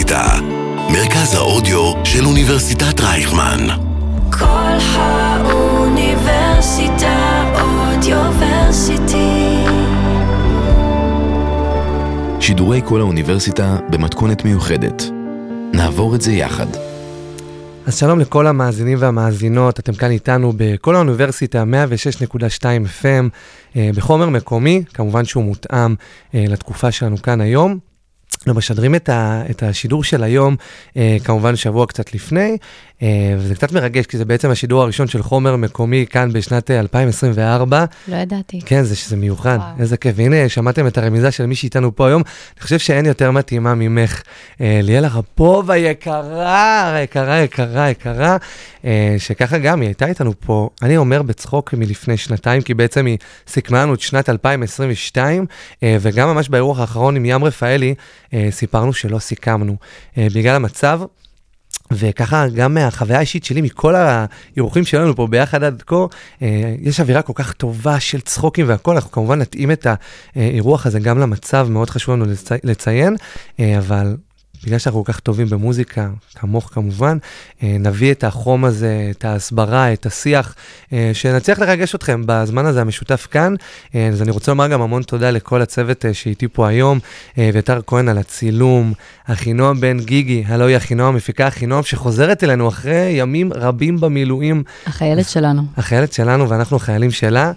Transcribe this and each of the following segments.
האוניברסיטה, מרכז האודיו של אוניברסיטת רייכמן. כל האוניברסיטה אודיוורסיטי. שידורי כל האוניברסיטה במתכונת מיוחדת. נעבור את זה יחד. אז שלום לכל המאזינים והמאזינות, אתם כאן איתנו בכל האוניברסיטה 106.2 FM, אה, בחומר מקומי, כמובן שהוא מותאם אה, לתקופה שלנו כאן היום. אנחנו משדרים את, ה, את השידור של היום, אה, כמובן שבוע קצת לפני, וזה קצת מרגש, כי זה בעצם השידור הראשון של חומר מקומי כאן בשנת 2024. אה, לא ידעתי. כן, זה שזה מיוחד, וואו. איזה כיף. והנה, שמעתם את הרמיזה של מי שאיתנו פה היום. אני חושב שאין יותר מתאימה ממך, אה, ליאלה רפובה יקרה, יקרה, יקרה, יקרה, אה, שככה גם היא הייתה איתנו פה, אני אומר בצחוק מלפני שנתיים, כי בעצם היא סיכמה לנו את שנת 2022, אה, וגם ממש באירוח האחרון עם ים רפאלי, אה, סיפרנו שלא סיכמנו. אה, בגלל המצב, וככה, גם מהחוויה האישית שלי, מכל האירוחים שלנו פה ביחד עד כה, אה, יש אווירה כל כך טובה של צחוקים והכול, אנחנו כמובן נתאים את האירוח הזה גם למצב, מאוד חשוב לנו לצי, לציין, אה, אבל בגלל שאנחנו כל כך טובים במוזיקה, כמוך כמובן, אה, נביא את החום הזה, את ההסברה, את השיח, אה, שנצליח לרגש אתכם בזמן הזה המשותף כאן. אה, אז אני רוצה לומר גם המון תודה לכל הצוות שאיתי פה היום, אביתר כהן על הצילום, אחינועם בן גיגי, הלו היא אחינועם, מפיקה אחינועם, שחוזרת אלינו אחרי ימים רבים במילואים. החיילת שלנו. החיילת שלנו ואנחנו החיילים שלה,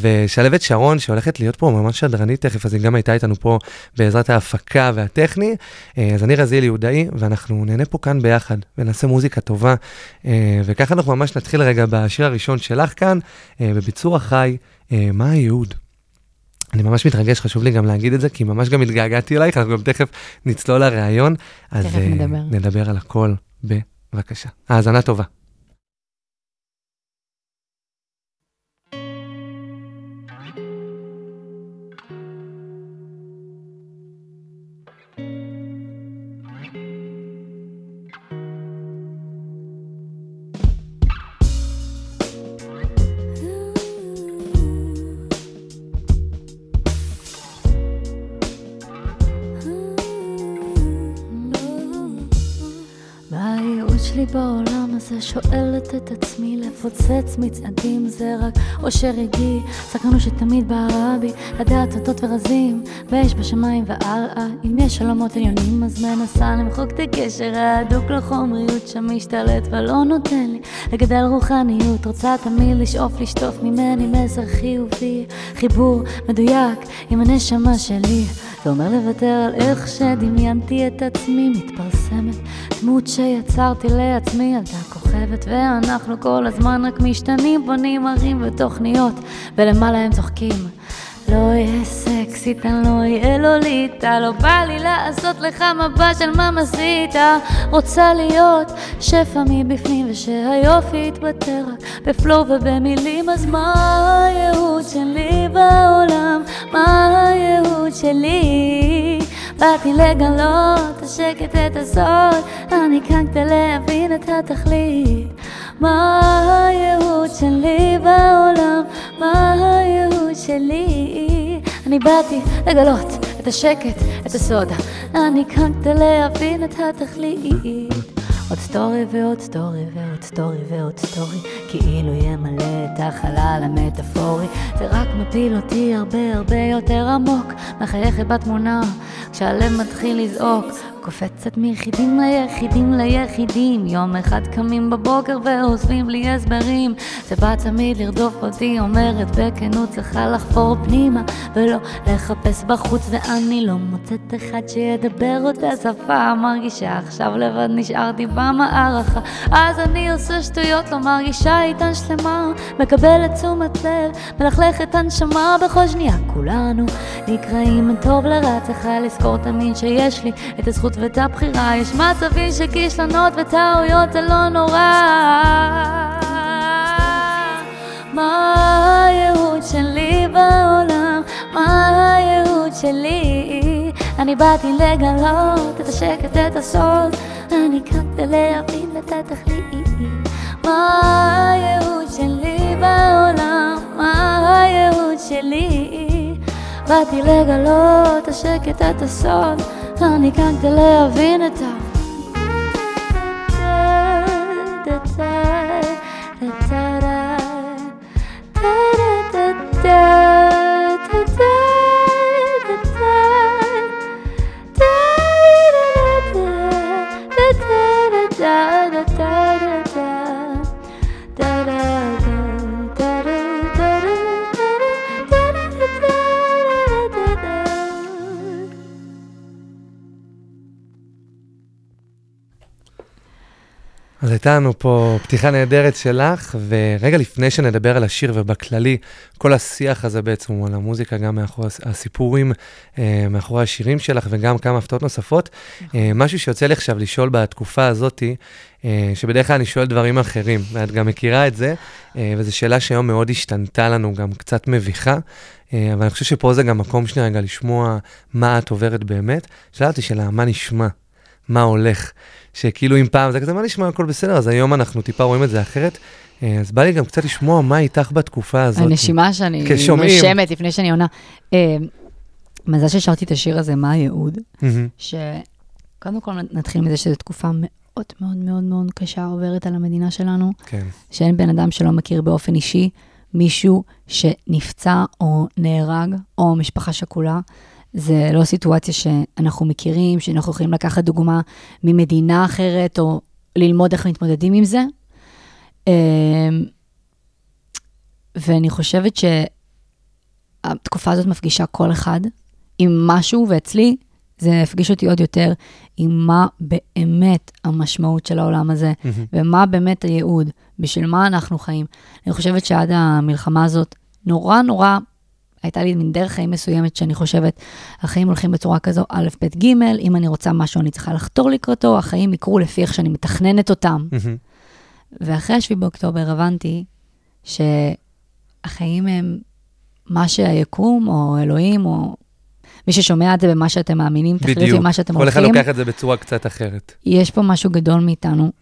ושלבת שרון שהולכת להיות פה ממש שדרנית תכף, אז היא גם הייתה איתנו פה בעזרת ההפקה והטכני. אז אני רזיאל יהודאי, ואנחנו נהנה פה כאן ביחד, ונעשה מוזיקה טובה. אה, וככה אנחנו ממש נתחיל רגע בשיר הראשון שלך כאן, אה, בביצור החי, אה, מה הייעוד? אני ממש מתרגש, חשוב לי גם להגיד את זה, כי ממש גם התגעגעתי אלייך, אנחנו גם תכף נצלול לראיון. אז נדבר. נדבר על הכל, בבקשה. האזנה טובה. הייעוד שלי בעולם הזה? שואלת את עצמי לפוצץ מצעדים זה רק אושר רגעי. סקרנו שתמיד בערה בי לדעת אותות ורזים ויש בשמיים והלאה אם יש עולמות עליונים אז מנסה למחוק את הקשר ההדוק לחומריות שמשתלט ולא נותן לי לגדל רוחניות. רוצה תמיד לשאוף לשטוף ממני מסר חיובי. חיבור מדויק עם הנשמה שלי. זה אומר לוותר על איך שדמיינתי את עצמי. מתפרסמת דמות שיצרתי לעצמי ילדה כוכבת ואנחנו כל הזמן רק משתנים בונים ערים ותוכניות ולמעלה הם צוחקים לא יהיה סקסית, אני לא אהיה לוליטה לא בא לי לעשות לך מבט של מה עשית רוצה להיות שפע מבפנים ושהיופי יתבטא רק בפלואו ובמילים אז מה הייעוד שלי בעולם? מה הייעוד שלי? באתי לגלות השקט, את הסוד אני כאן כדי להבין את התכלית מה הייעוד שלי בעולם? מה הייעוד שלי? אני באתי לגלות את השקט, את הסוד אני כאן כדי להבין את התכלית עוד story ועוד story ועוד story ועוד story כאילו ימלא את החלל המטאפורי. זה רק מפיל אותי הרבה הרבה יותר עמוק מחייכת בתמונה כשהלב מתחיל לזעוק קופצת מיחידים ליחידים ליחידים. יום אחד קמים בבוקר ועוזבים בלי הסברים. זה בא תמיד לרדוף אותי אומרת בכנות צריכה לחפור פנימה ולא לחפש בחוץ. ואני לא מוצאת אחד שידבר אותה שפה מרגישה עכשיו לבד נשארתי במערכה אז אני עושה שטויות לא מרגישה איתן שלמה. מקבלת תשומת לב מלכלכת הנשמה. בכל שנייה כולנו נקראים טוב לרע צריכה לזכור תמיד שיש לי את הזכות ואת הבחירה יש מצבים של כישלונות וטעויות זה לא נורא מה הייעוד שלי בעולם? מה הייעוד שלי? אני באתי לגלות את השקט, את הסוד אני כאן כדי להבין את התכלית מה הייעוד שלי בעולם? מה הייעוד שלי? באתי לגלות את השקט, את הסוד אני כאן כדי להבין את ה... אז הייתה לנו פה פתיחה נהדרת שלך, ורגע לפני שנדבר על השיר ובכללי, כל השיח הזה בעצם הוא על המוזיקה, גם מאחורי הסיפורים, אה, מאחורי השירים שלך, וגם כמה הפתעות נוספות. נכון. אה, משהו שיוצא לי עכשיו לשאול בתקופה הזאתי, אה, שבדרך כלל אני שואל דברים אחרים, ואת גם מכירה את זה, וזו שאלה שהיום מאוד השתנתה לנו, גם קצת מביכה, אבל אני חושב שפה זה גם מקום שנייה רגע לשמוע מה את עוברת באמת. שאלתי שאלה, מה נשמע? מה הולך? שכאילו אם פעם זה כזה, מה נשמע, הכל בסדר, אז היום אנחנו טיפה רואים את זה אחרת. אה, אז בא לי גם קצת לשמוע מה איתך בתקופה הזאת. הנשימה שאני נושמת לפני שאני עונה. אה, מזל ששרתי את השיר הזה, מה הייעוד? שקודם כל נתחיל מזה שזו תקופה מאוד מאוד מאוד מאוד קשה עוברת על המדינה שלנו. כן. שאין בן אדם שלא מכיר באופן אישי מישהו שנפצע או נהרג, או משפחה שכולה. זה לא סיטואציה שאנחנו מכירים, שאנחנו יכולים לקחת דוגמה ממדינה אחרת, או ללמוד איך מתמודדים עם זה. אמ, ואני חושבת שהתקופה הזאת מפגישה כל אחד עם משהו, ואצלי זה הפגיש אותי עוד יותר עם מה באמת המשמעות של העולם הזה, mm-hmm. ומה באמת הייעוד, בשביל מה אנחנו חיים. אני חושבת שעד המלחמה הזאת, נורא נורא הייתה לי מין דרך חיים מסוימת שאני חושבת, החיים הולכים בצורה כזו, א', ב', ג', אם אני רוצה משהו אני צריכה לחתור לקראתו, החיים יקרו לפי איך שאני מתכננת אותם. ואחרי 7 באוקטובר הבנתי שהחיים הם מה שהיקום, או אלוהים, או מי ששומע את זה במה שאתם מאמינים, תחליטו מה שאתם הולכים. בדיוק, כל אחד לוקח את זה בצורה קצת אחרת. יש פה משהו גדול מאיתנו,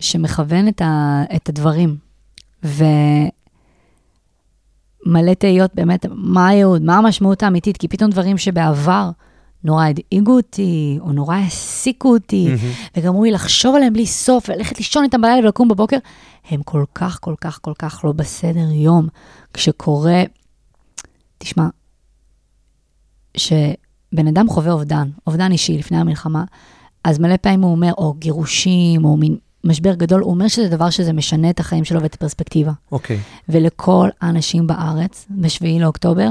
שמכוון את, ה, את הדברים. ו... מלא תהיות באמת, מה הייעוד, מה המשמעות האמיתית, כי פתאום דברים שבעבר נורא הדאיגו אותי, או נורא העסיקו אותי, mm-hmm. וגרמו לי לחשוב עליהם בלי סוף, וללכת לישון איתם בלילה ולקום בבוקר, הם כל כך, כל כך, כל כך לא בסדר יום. כשקורה, תשמע, שבן אדם חווה אובדן, אובדן אישי לפני המלחמה, אז מלא פעמים הוא אומר, או גירושים, או מין משבר גדול, הוא אומר שזה דבר שזה משנה את החיים שלו ואת הפרספקטיבה. אוקיי. Okay. ולכל האנשים בארץ, ב-7 לאוקטובר,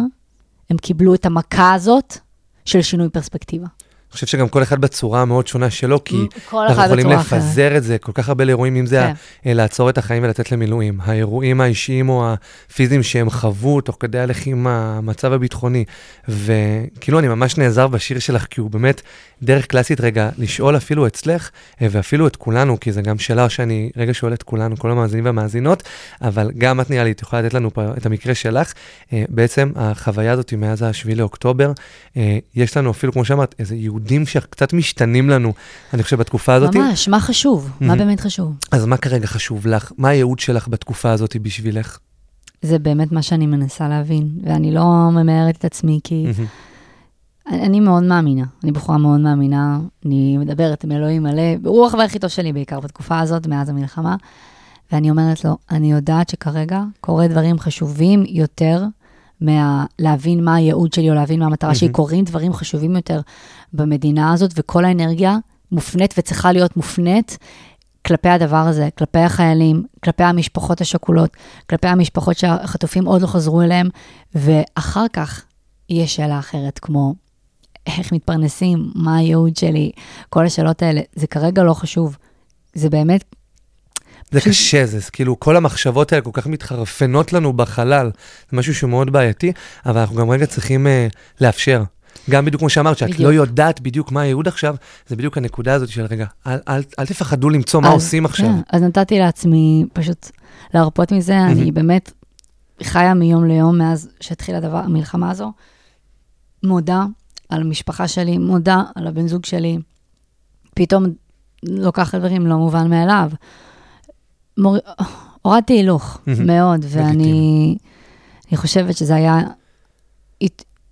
הם קיבלו את המכה הזאת של שינוי פרספקטיבה. אני חושב שגם כל אחד בצורה המאוד שונה שלו, כי אנחנו יכולים לפזר אחרת. את זה כל כך הרבה לאירועים, אם זה כן. אה, לעצור את החיים ולתת למילואים. האירועים האישיים או הפיזיים שהם חוו תוך כדי הלחימה, המצב הביטחוני. וכאילו, אני ממש נעזר בשיר שלך, כי הוא באמת דרך קלאסית רגע לשאול אפילו אצלך, אה, ואפילו את כולנו, כי זו גם שאלה שאני רגע שואל את כולנו, כל המאזינים והמאזינות, אבל גם את נראה לי, את יכולה לתת לנו פה את המקרה שלך. אה, בעצם החוויה הזאת מאז ה-7 לאוקטובר, יש לנו אפילו, כמו שאמרת, איזה יהודי. לימודים שקצת משתנים לנו, אני חושב, בתקופה הזאת. ממש, מה חשוב? Mm-hmm. מה באמת חשוב? אז מה כרגע חשוב לך? מה הייעוד שלך בתקופה הזאת בשבילך? זה באמת מה שאני מנסה להבין, ואני לא ממהרת את עצמי, כי mm-hmm. אני מאוד מאמינה. אני בחורה מאוד מאמינה, אני מדברת עם אלוהים מלא, ברוח והכי טוב שלי בעיקר בתקופה הזאת, מאז המלחמה. ואני אומרת לו, אני יודעת שכרגע קורה דברים חשובים יותר מה... להבין מה הייעוד שלי או להבין מה המטרה שלי, קורים דברים חשובים יותר במדינה הזאת, וכל האנרגיה מופנית וצריכה להיות מופנית כלפי הדבר הזה, כלפי החיילים, כלפי המשפחות השכולות, כלפי המשפחות שהחטופים עוד לא חזרו אליהם, ואחר כך יש שאלה אחרת, כמו איך מתפרנסים, מה הייעוד שלי, כל השאלות האלה, זה כרגע לא חשוב. זה באמת זה קשה, זה כאילו, כל המחשבות האלה כל כך מתחרפנות לנו בחלל, זה משהו שהוא מאוד בעייתי, אבל אנחנו גם רגע צריכים uh, לאפשר. גם בדיוק כמו שאמרת, שאת בדיוק. לא יודעת בדיוק מה הייעוד עכשיו, זה בדיוק הנקודה הזאת של רגע, אל, אל, אל תפחדו למצוא אז, מה עושים עכשיו. כן, אז נתתי לעצמי פשוט להרפות מזה, mm-hmm. אני באמת חיה מיום ליום מאז שהתחילה המלחמה הזו, מודה על המשפחה שלי, מודה על הבן זוג שלי, פתאום לוקחת דברים לא מובן מאליו. מור... הורדתי הילוך מאוד, ואני חושבת שזה היה,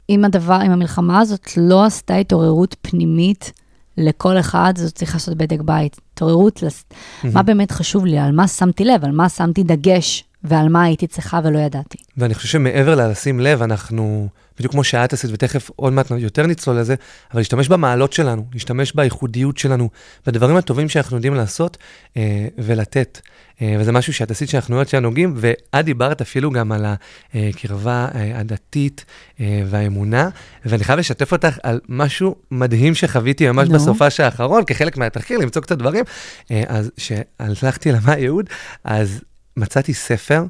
אם הדבר, אם המלחמה הזאת לא עשתה התעוררות פנימית לכל אחד, זאת צריכה לעשות בדק בית. התעוררות, לס... מה באמת חשוב לי, על מה שמתי לב, על מה שמתי דגש ועל מה הייתי צריכה ולא ידעתי. ואני חושב שמעבר ללשים לב, אנחנו, בדיוק כמו שאת עשית, ותכף עוד מעט יותר נצלול לזה, אבל להשתמש במעלות שלנו, להשתמש בייחודיות שלנו, בדברים הטובים שאנחנו יודעים לעשות אה, ולתת. אה, וזה משהו שאת עשית שאנחנו יודעות שהנוגעים, ואת דיברת אפילו גם על הקרבה אה, הדתית אה, והאמונה, ואני חייב לשתף אותך על משהו מדהים שחוויתי ממש no. בסופש האחרון, כחלק מהתחקיר, למצוא קצת דברים. אה, אז כשהלכתי למה יהוד, אז מצאתי ספר.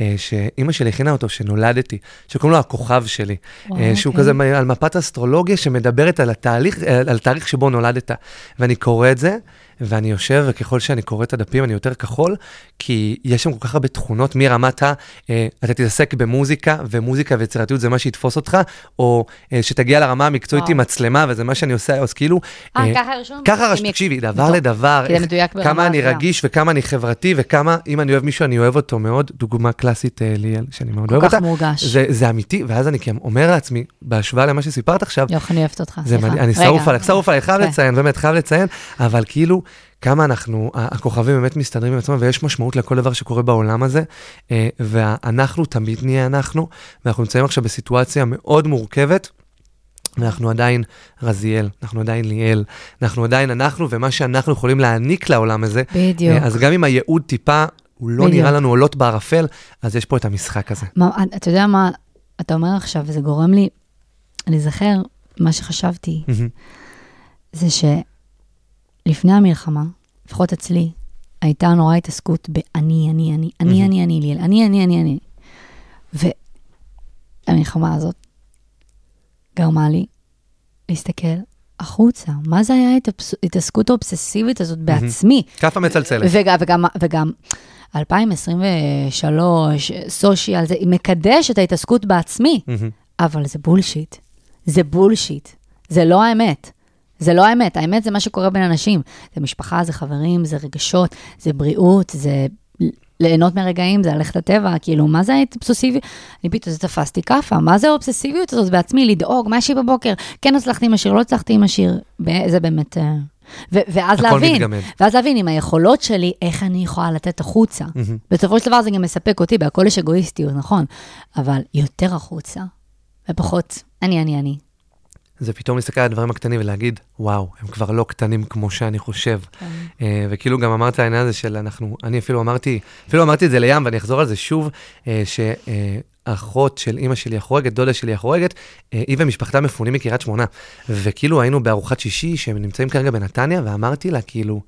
אה, שאימא שלי הכינה אותו, שנולדתי, שקוראים לו הכוכב שלי, וואו, אה, שהוא אוקיי. כזה על מפת אסטרולוגיה שמדברת על התהליך, אה, על התאריך שבו נולדת. ואני קורא את זה, ואני יושב, וככל שאני קורא את הדפים אני יותר כחול, כי יש שם כל כך הרבה תכונות מרמת ה... אה, אתה תתעסק במוזיקה, ומוזיקה ויצירתיות זה מה שיתפוס אותך, או אה, שתגיע לרמה המקצועית עם מצלמה, וזה מה שאני עושה, אז כאילו... אה, אה ככה רשום? ככה רשום, תקשיבי, דבר לדבר, ברמה כמה אני רגיש וכמה אני חברתי, וכמה, אם אני אוהב מישהו, אני אוהב אותו מאוד. דוגמה קלאסית אה, ליאל, שאני מאוד אוהב אותה. כל כך מורגש. זה, זה אמיתי, ואז אני אומר לעצמי, בהשוואה למה שסיפרת עכשיו, יוח, אני אוהבת אותך, סליחה. אני שרוף עליך, שרוף עליך, חייב כן. לציין, באמת, חייב לציין, אבל כאילו, כמה אנחנו, הכוכבים באמת מסתדרים עם עצמם, ויש משמעות לכל דבר שקורה בעולם הזה, אה, ואנחנו תמיד נהיה אנחנו, ואנחנו נמצאים עכשיו בסיטואציה מאוד מורכבת. ואנחנו עדיין רזיאל, אנחנו עדיין ליאל, אנחנו עדיין אנחנו, ומה שאנחנו יכולים להעניק לעולם הזה. בדיוק. אז גם אם הייעוד טיפה, הוא לא בדיוק. נראה לנו עולות בערפל, אז יש פה את המשחק הזה. מה, אתה יודע מה אתה אומר עכשיו, וזה גורם לי, אני זוכר מה שחשבתי, זה ש... לפני המלחמה, לפחות אצלי, הייתה נורא התעסקות ב"אני, אני, אני, אני, אני, אני, ליאל, אני, אני, אני, אני". והמלחמה הזאת גרמה לי להסתכל החוצה. מה זה היה ההתעסקות האובססיבית הזאת בעצמי? כאפה מצלצלת. וגם, וגם, וגם 2023, סושיאל, זה מקדש את ההתעסקות בעצמי, אבל זה בולשיט. זה בולשיט. זה לא האמת. זה לא האמת, האמת זה מה שקורה בין אנשים. זה משפחה, זה חברים, זה רגשות, זה בריאות, זה ליהנות מהרגעים, זה ללכת לטבע, כאילו, מה זה האובססיבי? אני פתאום תפסתי כאפה, מה זה האובססיביות הזאת בעצמי, לדאוג, מה יש לי בבוקר? כן הצלחתי עם השיר, לא הצלחתי עם השיר. זה באמת... אה, ו- ואז להבין, מתגמד. ואז להבין עם היכולות שלי, איך אני יכולה לתת החוצה. Mm-hmm. בסופו של דבר זה גם מספק אותי, בהכל יש אגואיסטיות, נכון? אבל יותר החוצה, ופחות אני, אני, אני. זה פתאום להסתכל על הדברים הקטנים ולהגיד, וואו, הם כבר לא קטנים כמו שאני חושב. כן. Uh, וכאילו גם אמרת העניין הזה של אנחנו, אני אפילו אמרתי, אפילו אמרתי את זה לים, ואני אחזור על זה שוב, uh, שאחות של אימא שלי החורגת, דודה שלי החורגת, uh, היא ומשפחתה מפונים מקריית שמונה. וכאילו היינו בארוחת שישי, שהם נמצאים כרגע בנתניה, ואמרתי לה, כאילו,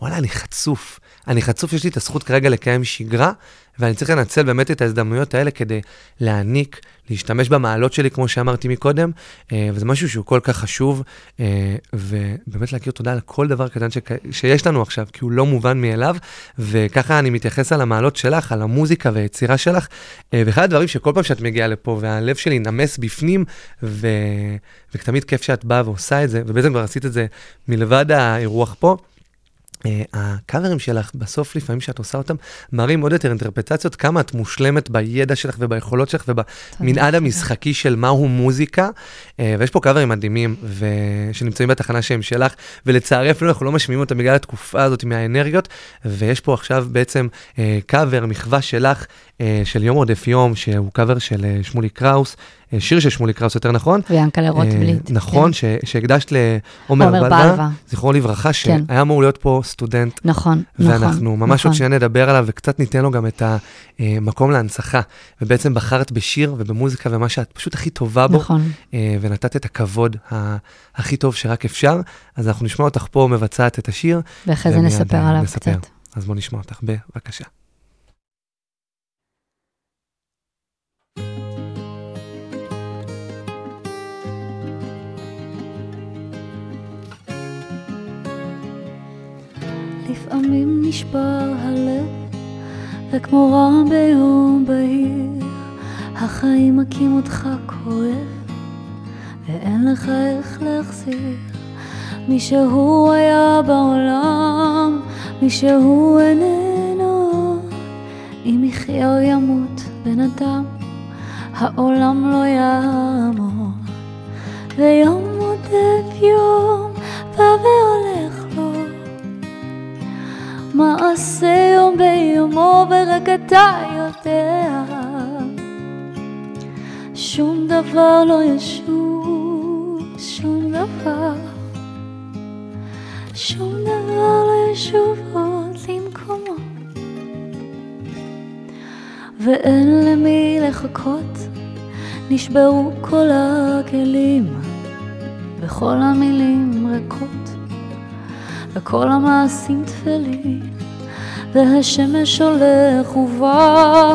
וואלה, אני חצוף. אני חצוף, יש לי את הזכות כרגע לקיים שגרה, ואני צריך לנצל באמת את ההזדמנויות האלה כדי להעניק, להשתמש במעלות שלי, כמו שאמרתי מקודם, אה, וזה משהו שהוא כל כך חשוב, אה, ובאמת להכיר תודה על כל דבר קטן ש... שיש לנו עכשיו, כי הוא לא מובן מאליו, וככה אני מתייחס על המעלות שלך, על המוזיקה והיצירה שלך, אה, ואחד הדברים שכל פעם שאת מגיעה לפה, והלב שלי נמס בפנים, ו... ותמיד כיף שאת באה ועושה את זה, ובעצם כבר עשית את זה מלבד האירוח פה. אה, הקאברים שלך, בסוף לפעמים שאת עושה אותם, מראים עוד יותר אינטרפטציות, כמה את מושלמת בידע שלך וביכולות שלך ובמנעד המשחקי של מהו מוזיקה. אה, ויש פה קאברים מדהימים שנמצאים בתחנה שהם שלך, ולצערי אפילו אנחנו לא משמיעים אותם בגלל התקופה הזאת מהאנרגיות, ויש פה עכשיו בעצם קאבר, אה, מחווה שלך, של יום רודף יום, שהוא קאבר של שמולי קראוס. שיר של שמולי קראוס, יותר נכון? ויאנקלה רוטבליט. אה, נכון, כן. שהקדשת לעומר בלווה, זכרו לברכה, כן. שהיה אמור להיות פה סטודנט. נכון, נכון. ואנחנו ממש עוד נכון. שניה נדבר עליו, וקצת ניתן לו גם את המקום להנצחה. ובעצם בחרת בשיר ובמוזיקה ומה שאת פשוט הכי טובה בו. נכון. אה, ונתת את הכבוד הכי טוב שרק אפשר. אז אנחנו נשמע אותך פה מבצעת את השיר. ואחרי זה נספר עליו קצת. אז בואו נשמע אותך, בבקשה. לפעמים נשבר הלב, וכמו רע ביום בהיר, החיים מכים אותך כואב, ואין לך איך להחזיר. מי שהוא היה בעולם, מי שהוא איננו, אם יחיה או ימות בן אדם, העולם לא יעמוד. ויום עודף יום בא והולך מה אעשה יום ביומו ורק אתה יודע? שום דבר לא ישוב, שום דבר. שום דבר לא ישוב עוד למקומו. ואין למי לחכות נשברו כל הכלים וכל המילים ריקות וכל המעשים טפלים והשמש הולך ובא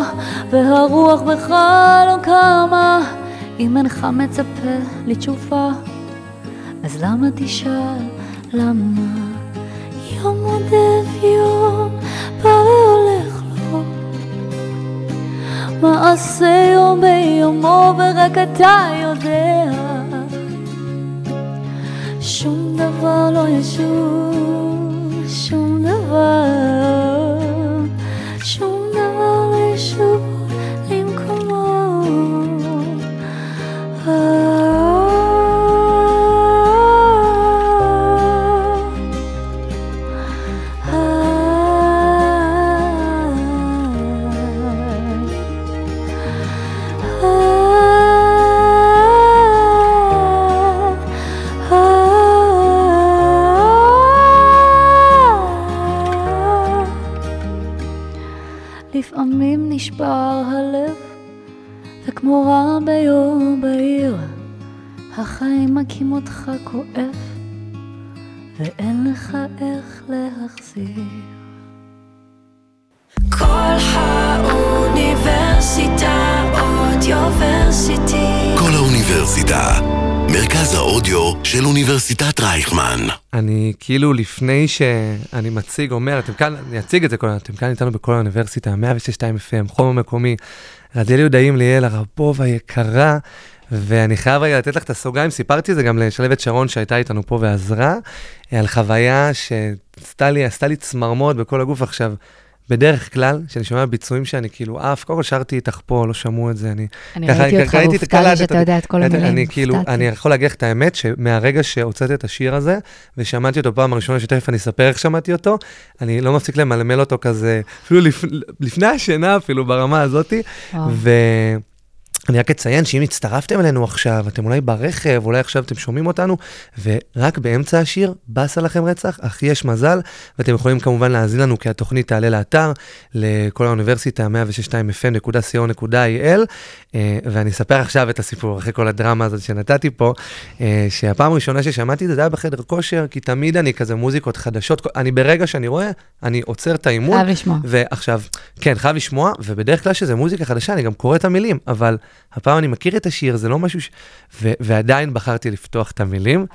והרוח בכלל לא קמה. אם אינך מצפה לתשובה אז למה תשאל? למה? יום עודף יום בא והולך לו. מה אעשה יום ביומו ורק אתה יודע שום דבר לא ישוב, שום דבר, שום כאילו לפני שאני מציג, אומר, אתם כאן, אני אציג את זה כל אתם כאן איתנו בכל האוניברסיטה, 106.2 FM, חומר מקומי, רדיאל יהודאים ליאל הרבוב היקרה, ואני חייב רגע לתת לך את הסוגריים, סיפרתי את זה גם לשלבת שרון שהייתה איתנו פה ועזרה, על חוויה שעשתה לי, לי צמרמורת בכל הגוף עכשיו. בדרך כלל, כשאני שומע ביצועים שאני כאילו עף, קודם כל שרתי איתך פה, לא שמעו את זה, אני... אני ככה, ראיתי אותך, ככה ראיתי את הופתע לי הקלטת, שאתה יודע את כל המילים. אני כאילו, הופתעתי. אני יכול להגיד לך את האמת, שמהרגע שהוצאתי את השיר הזה, ושמעתי אותו פעם הראשונה, שתכף אני אספר איך שמעתי אותו, אני לא מפסיק למלמל אותו כזה, אפילו לפ, לפני השינה, אפילו ברמה הזאתי, וואו. ואני רק אציין שאם הצטרפתם אלינו עכשיו, אתם אולי ברכב, אולי עכשיו אתם שומעים אותנו, ורק באמצע השיר, באסה לכם רצח, אך יש מזל, ואתם יכולים כמובן להאזין לנו כי התוכנית תעלה לאתר, לכל האוניברסיטה, 162fm.co.il, אה, ואני אספר עכשיו את הסיפור, אחרי כל הדרמה הזאת שנתתי פה, אה, שהפעם הראשונה ששמעתי את זה, זה היה בחדר כושר, כי תמיד אני כזה מוזיקות חדשות, אני ברגע שאני רואה, אני עוצר את האימון. חייב לשמוע. ועכשיו, כן, חייב לשמוע, ובדרך כלל שזה מוזיקה חדשה, אני גם קורא את המילים, אבל הפעם אני מכיר את השיר, זה לא משהו ש... ו- ועדיין בחרתי לפתוח את המילים.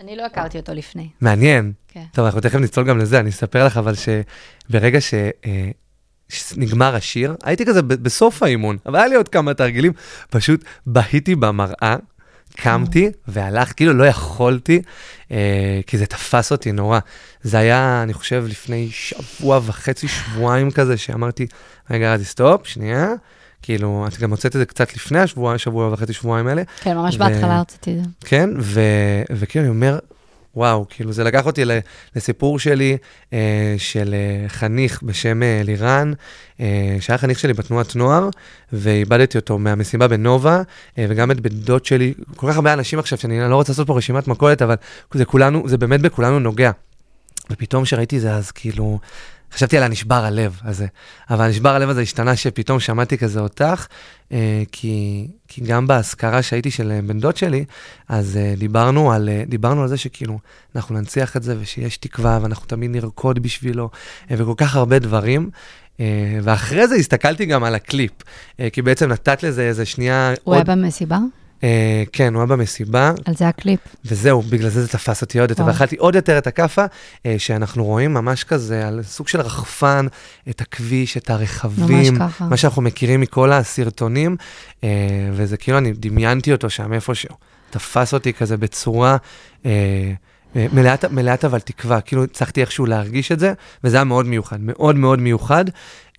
אני לא הכרתי אותו לפני. מעניין. כן. טוב, אנחנו תכף נצלול גם לזה, אני אספר לך, אבל שברגע ש... אה, שנגמר השיר, הייתי כזה בסוף האימון, אבל היה לי עוד כמה תרגילים, פשוט בהיתי במראה, קמתי והלכתי, כאילו לא יכולתי, אה, כי זה תפס אותי נורא. זה היה, אני חושב, לפני שבוע וחצי, שבועיים כזה, שאמרתי, רגע, אז סטופ, שנייה. כאילו, את גם הוצאת את זה קצת לפני השבוע, שבוע וחצי, שבועיים האלה. כן, ממש ו- בהתחלה הרציתי את זה. כן, ו... וכאילו אני אומר, וואו, כאילו זה לקח אותי לסיפור שלי אה, של אה, חניך בשם אה, לירן, אה, שהיה חניך שלי בתנועת נוער, ואיבדתי אותו מהמסיבה בנובה, אה, וגם את בן דוד שלי, כל כך הרבה אנשים עכשיו, שאני לא רוצה לעשות פה רשימת מכולת, אבל זה כולנו, זה באמת בכולנו נוגע. ופתאום כשראיתי זה, אז כאילו, חשבתי על הנשבר הלב הזה. אבל הנשבר הלב הזה השתנה שפתאום שמעתי כזה אותך, אה, כי, כי גם באזכרה שהייתי של אה, בן דוד שלי, אז אה, דיברנו, על, אה, דיברנו על זה שכאילו, אנחנו ננציח את זה ושיש תקווה ואנחנו תמיד נרקוד בשבילו, אה, וכל כך הרבה דברים. אה, ואחרי זה הסתכלתי גם על הקליפ, אה, כי בעצם נתת לזה איזה שנייה הוא היה עוד... במסיבה? אה, כן, הוא היה במסיבה, על זה הקליפ. וזהו, בגלל זה זה תפס אותי עוד יותר. ואכלתי עוד יותר את הכאפה, אה, שאנחנו רואים ממש כזה על סוג של רחפן, את הכביש, את הרכבים, ממש ככה. מה שאנחנו מכירים מכל הסרטונים, אה, וזה כאילו, אני דמיינתי אותו שם איפשהו. תפס אותי כזה בצורה אה, מלאת, מלאת אבל תקווה, כאילו הצלחתי איכשהו להרגיש את זה, וזה היה מאוד מיוחד, מאוד מאוד מיוחד.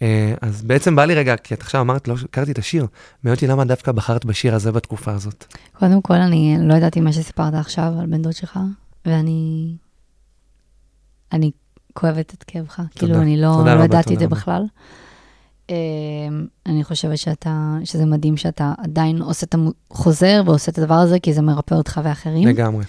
אה, אז בעצם בא לי רגע, כי את עכשיו אמרת, לא הכרתי את השיר, מעניין אותי למה דווקא בחרת בשיר הזה בתקופה הזאת. קודם כל, אני לא ידעתי מה שסיפרת עכשיו על בן דוד שלך, ואני... אני כואבת את כאבך. תודה. כאילו, אני לא לא רבה, ידעתי את זה רבה. בכלל. אה, אני חושבת שאתה, שזה מדהים שאתה עדיין עושה את, חוזר ועושה את הדבר הזה, כי זה מרפא אותך ואחרים. לגמרי.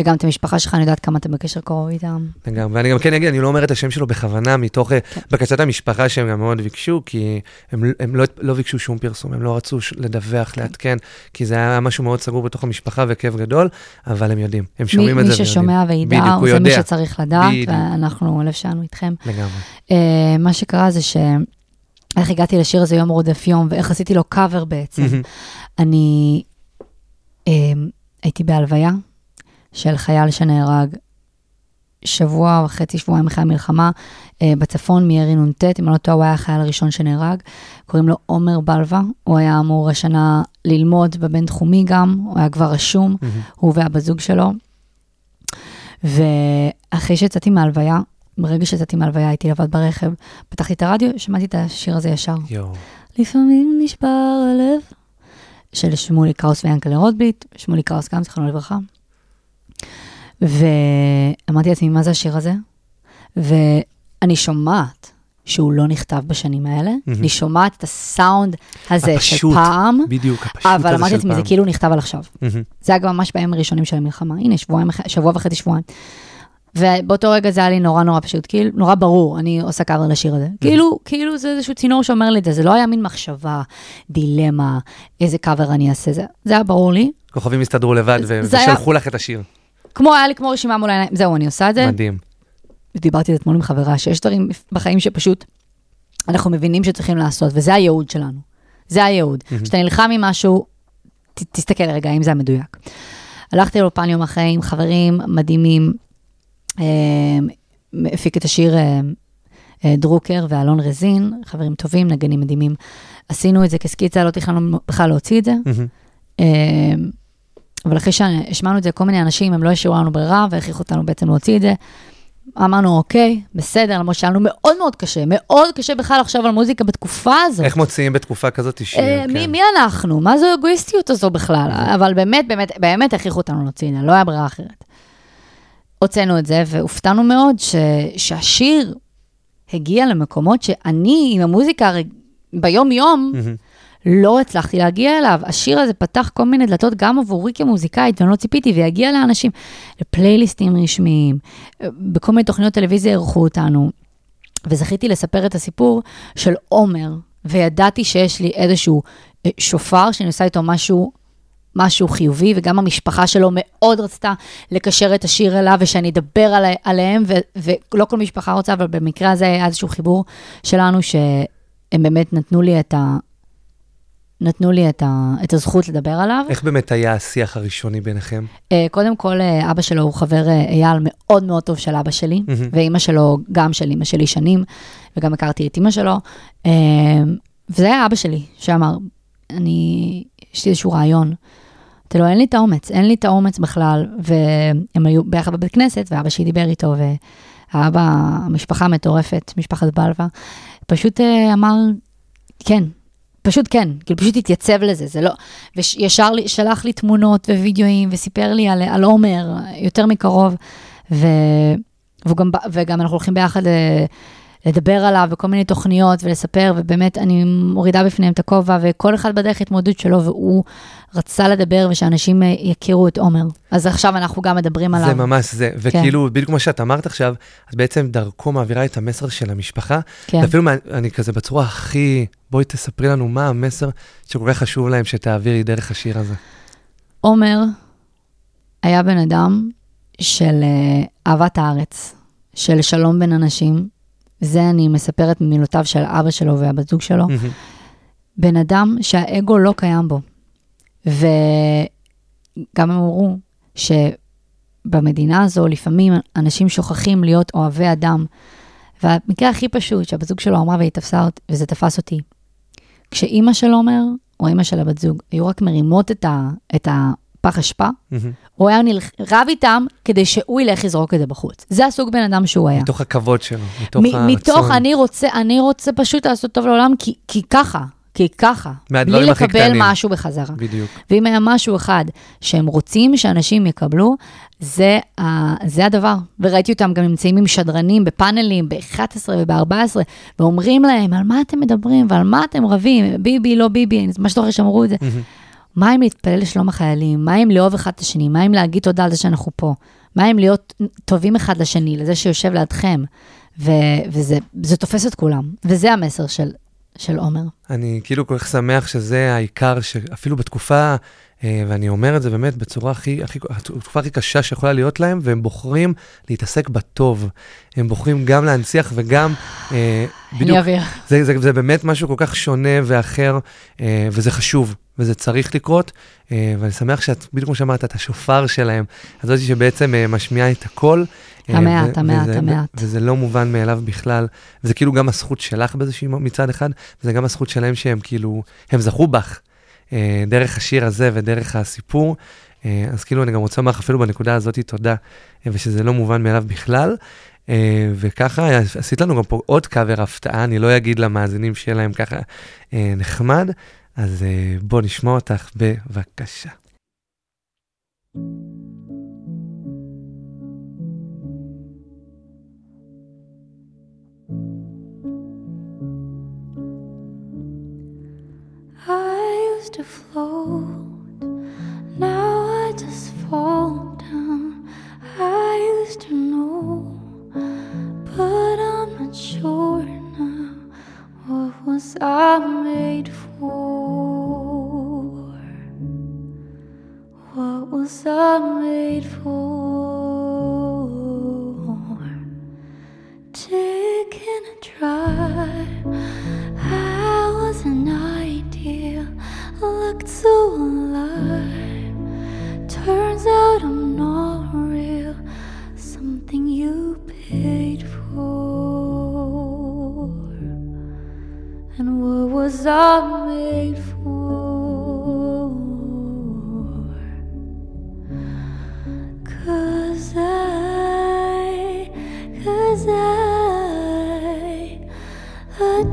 וגם את המשפחה שלך, אני יודעת כמה אתה בקשר קרוב איתם. לגמרי, ואני גם כן אגיד, אני לא אומר את השם שלו בכוונה, מתוך אה, כן. בקשת המשפחה שהם גם מאוד ביקשו, כי הם, הם לא, לא ביקשו שום פרסום, הם לא רצו לדווח, כן. לעדכן, כי זה היה משהו מאוד סגור בתוך המשפחה וכאב גדול, אבל הם יודעים, הם שומעים מי, את מי זה ששומע ויודעים. וידע, בדיוק, זה מי. שצריך לדעת, בדיוק. ואנחנו, הלב שלנו איתכם. לגמרי. Uh, מה שקרה זה ש... איך הגעתי לשיר הזה יום רודף יום, ואיך עשיתי לו קאבר בעצם. מהמם. אני um, הייתי בהלוויה של חייל שנהרג שבוע וחצי, שבועיים אחרי המלחמה, uh, בצפון מירי נ"ט, אם אני לא טועה, הוא היה החייל הראשון שנהרג. קוראים לו עומר בלווה, הוא היה אמור השנה ללמוד בבינתחומי גם, הוא היה כבר רשום, מהמם. הוא והבת זוג שלו. ואחרי שיצאתי מההלוויה, ברגע שיצאתי מההלוויה הייתי לבד ברכב, פתחתי את הרדיו, שמעתי את השיר הזה ישר. יואו. לפעמים נשבר הלב, של שמולי קראוס ויאנקלה רוטבליט, שמולי קראוס גם, זיכרונו לברכה. ואמרתי לעצמי, מה זה השיר הזה? ואני שומעת שהוא לא נכתב בשנים האלה, מהמם. אני שומעת את הסאונד הזה של הפשוט, פעם, בדיוק, הפשוט אבל אמרתי של לעצמי, זה. כאילו נכתב על עכשיו. מהמם. זה היה גם ממש בימים הראשונים של המלחמה. הנה, שבועיים, שבוע וחצי, שבועיים. ובאותו רגע זה היה לי נורא נורא פשוט, כאילו, נורא ברור, אני עושה קאבר לשיר הזה. כאילו, כאילו זה איזשהו צינור שאומר לי את זה, זה לא היה מין מחשבה, דילמה, איזה קאבר אני אעשה, זה, זה היה ברור לי. כוכבים הסתדרו לבד ו- זה היה- ושלחו לך את השיר. כמו, היה לי כמו רשימה מול העיניים, זהו, אני עושה את זה. מדהים. דיברתי על זה אתמול עם חברה, שיש דברים בחיים שפשוט אנחנו מבינים שצריכים לעשות, וזה הייעוד שלנו. זה הייעוד. כשאתה נלחם עם משהו, ת, תסתכל רגע אם זה המדויק. הלכתי לאולפן יום אחרי עם חברים מדהימים, אה, הפיק את השיר אה, אה, דרוקר ואלון רזין, חברים טובים, נגנים מדהימים. עשינו את זה כסקיצה, לא תכננו בכלל להוציא את זה. מהמם. אבל אחרי שהשמענו את זה לכל מיני אנשים, הם לא השאירו לנו ברירה והכריחו אותנו בעצם להוציא את זה. אמרנו, אוקיי, בסדר, למרות שהיה לנו מאוד מאוד קשה, מאוד קשה בכלל לחשוב על מוזיקה בתקופה הזאת. איך מוציאים בתקופה כזאת שיר? אה, כן. מי, מי אנחנו? מה זו האגואיסטיות הזו בכלל? אבל באמת, באמת, באמת הכריחו אותנו להוציא את זה, לא היה ברירה אחרת. הוצאנו את זה, והופתענו מאוד ש, שהשיר הגיע למקומות שאני, עם המוזיקה ביום-יום, מהמם. לא הצלחתי להגיע אליו. השיר הזה פתח כל מיני דלתות גם עבורי כמוזיקאית, ואני לא ציפיתי, ויגיע לאנשים, לפלייליסטים רשמיים, בכל מיני תוכניות טלוויזיה אירחו אותנו. וזכיתי לספר את הסיפור של עומר, וידעתי שיש לי איזשהו אה, שופר, שאני עושה איתו משהו, משהו חיובי, וגם המשפחה שלו מאוד רצתה לקשר את השיר אליו, ושאני אדבר עלי, עליהם, ו, ולא כל משפחה רוצה, אבל במקרה הזה היה איזשהו חיבור שלנו, שהם באמת נתנו לי את ה... נתנו לי את, ה, את הזכות לדבר עליו. איך באמת היה השיח הראשוני ביניכם? אה, קודם כל, אה, אבא שלו הוא חבר אה, אייל מאוד מאוד טוב של אבא שלי, מהמם. ואימא שלו גם של אימא שלי שנים, וגם הכרתי את אימא שלו. וזה היה אבא שלי, שאמר, אני, יש לי איזשהו רעיון. אמרתי לו, אין לי את האומץ, אין לי את האומץ בכלל. והם היו ביחד בבית כנסת, ואבא שלי דיבר איתו, והאבא, המשפחה המטורפת, משפחת בלווה, פשוט אמר, כן, פשוט כן, כאילו פשוט התייצב לזה, זה לא... וישר לי- שלח לי תמונות ווידאוים וסיפר לי על, על עומר יותר מקרוב, ו, והוא גם, בא- וגם אנחנו הולכים ביחד ל, לדבר עליו וכל מיני תוכניות ולספר, ובאמת אני מורידה בפניהם את הכובע, וכל אחד בדרך התמודדות שלו, והוא רצה לדבר ושאנשים אה, יכירו את עומר. אז עכשיו אנחנו גם מדברים עליו. זה ממש זה, כן. וכאילו, בדיוק כמו שאת אמרת עכשיו, את בעצם דרכו מעבירה את המסר של המשפחה, כן. ואפילו מה- אני כזה בצורה הכי, בואי תספרי לנו מה המסר שכל כך חשוב להם שתעבירי דרך השיר הזה. עומר היה בן אדם של אה, אהבת הארץ, של שלום בין אנשים. זה אני מספרת ממילותיו של אבא שלו והבת זוג שלו. בן אדם שהאגו לא קיים בו. וגם הם אמרו שבמדינה הזו לפעמים אנשים שוכחים להיות אוהבי אדם. והמקרה הכי פשוט שהבת זוג שלו אמרה והיא תפסה אותי, וזה תפס אותי. כשאימא של עומר, או אימא של הבת זוג, היו רק מרימות את, ה, את הפח אשפה. הוא היה נלח... רב איתם כדי שהוא ילך לזרוק את זה בחוץ. זה הסוג בן אדם שהוא היה. מתוך הכבוד שלו, מתוך הרצון. מתוך אני רוצה, אני רוצה פשוט לעשות טוב לעולם, כי, כי ככה, כי ככה, בלי מהדברים הכי לקבל קטנים. משהו בחזרה. בדיוק. ואם היה משהו אחד שהם רוצים שאנשים יקבלו, זה, הדבר. וראיתי אותם גם נמצאים עם שדרנים בפאנלים ב-11 וב-14, ואומרים להם, על מה אתם מדברים ועל מה אתם רבים, ביבי, לא ביבי, מה זוכר שאמרו את זה. מה אם להתפלל לשלום החיילים? מה אם לאהוב אחד את השני? מה אם להגיד תודה על זה שאנחנו פה? מה אם להיות טובים אחד לשני, לזה שיושב לידכם? ו- וזה זה תופס את כולם, וזה המסר של, של עומר. אני כאילו כל כך שמח שזה העיקר, שאפילו בתקופה, ואני אומר את זה באמת בצורה הכי, הכי, התקופה הכי קשה שיכולה להיות להם, והם בוחרים להתעסק בטוב. הם בוחרים גם להנציח וגם, אה, בדיוק, אני אעביר. זה, זה, זה באמת משהו כל כך שונה ואחר, אה, וזה חשוב, וזה צריך לקרות, אה, ואני שמח שאת, בדיוק כמו שאמרת, את השופר שלהם, הזאת שבעצם אה, משמיעה את הכל. אה, המעט, המעט, המעט. וזה לא מובן מאליו בכלל, וזה כאילו גם הזכות שלך באיזשהו מצד אחד, וזה גם הזכות שלהם שהם כאילו, הם זכו בך, אה, דרך השיר הזה ודרך הסיפור. אה, אז כאילו אני גם רוצה לומר לך אפילו בנקודה הזאת תודה, אה, ושזה לא מובן מאליו בכלל. אה, וככה עשית לנו גם פה עוד קאבר הפתעה, אני לא אגיד למאזינים שיהיה להם ככה אה, נחמד, אז אה, בוא נשמע אותך בבקשה. I used to float, now I just fall down. I used to know, but I'm not sure now. What was I made for? What was I made for? Taking a drive, I was an idea, looked so alive. Turns out I'm not real, something you paid for. And what was I made for? Cause I, cause I, I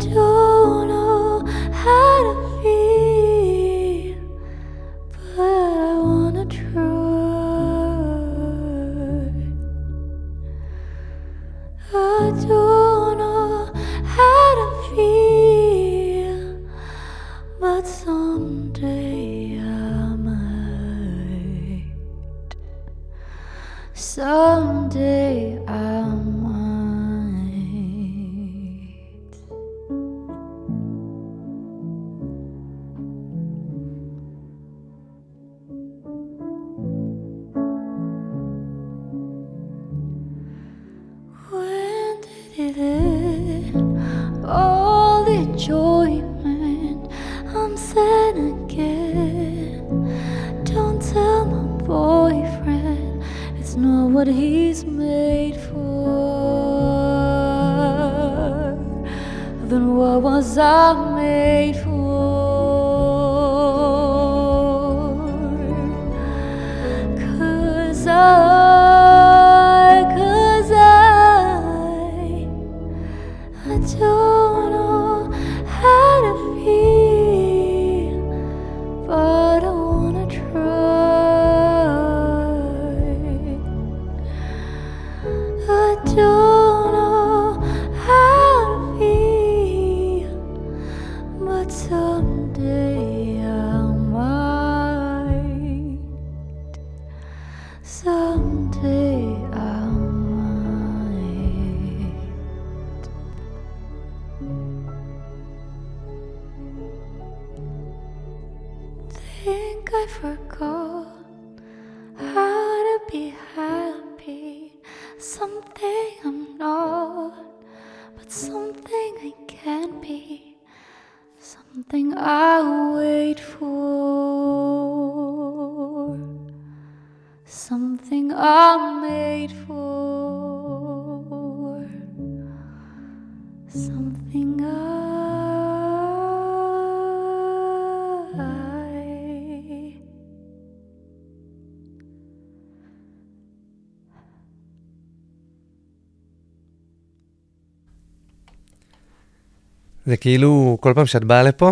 זה כאילו, כל פעם שאת באה לפה,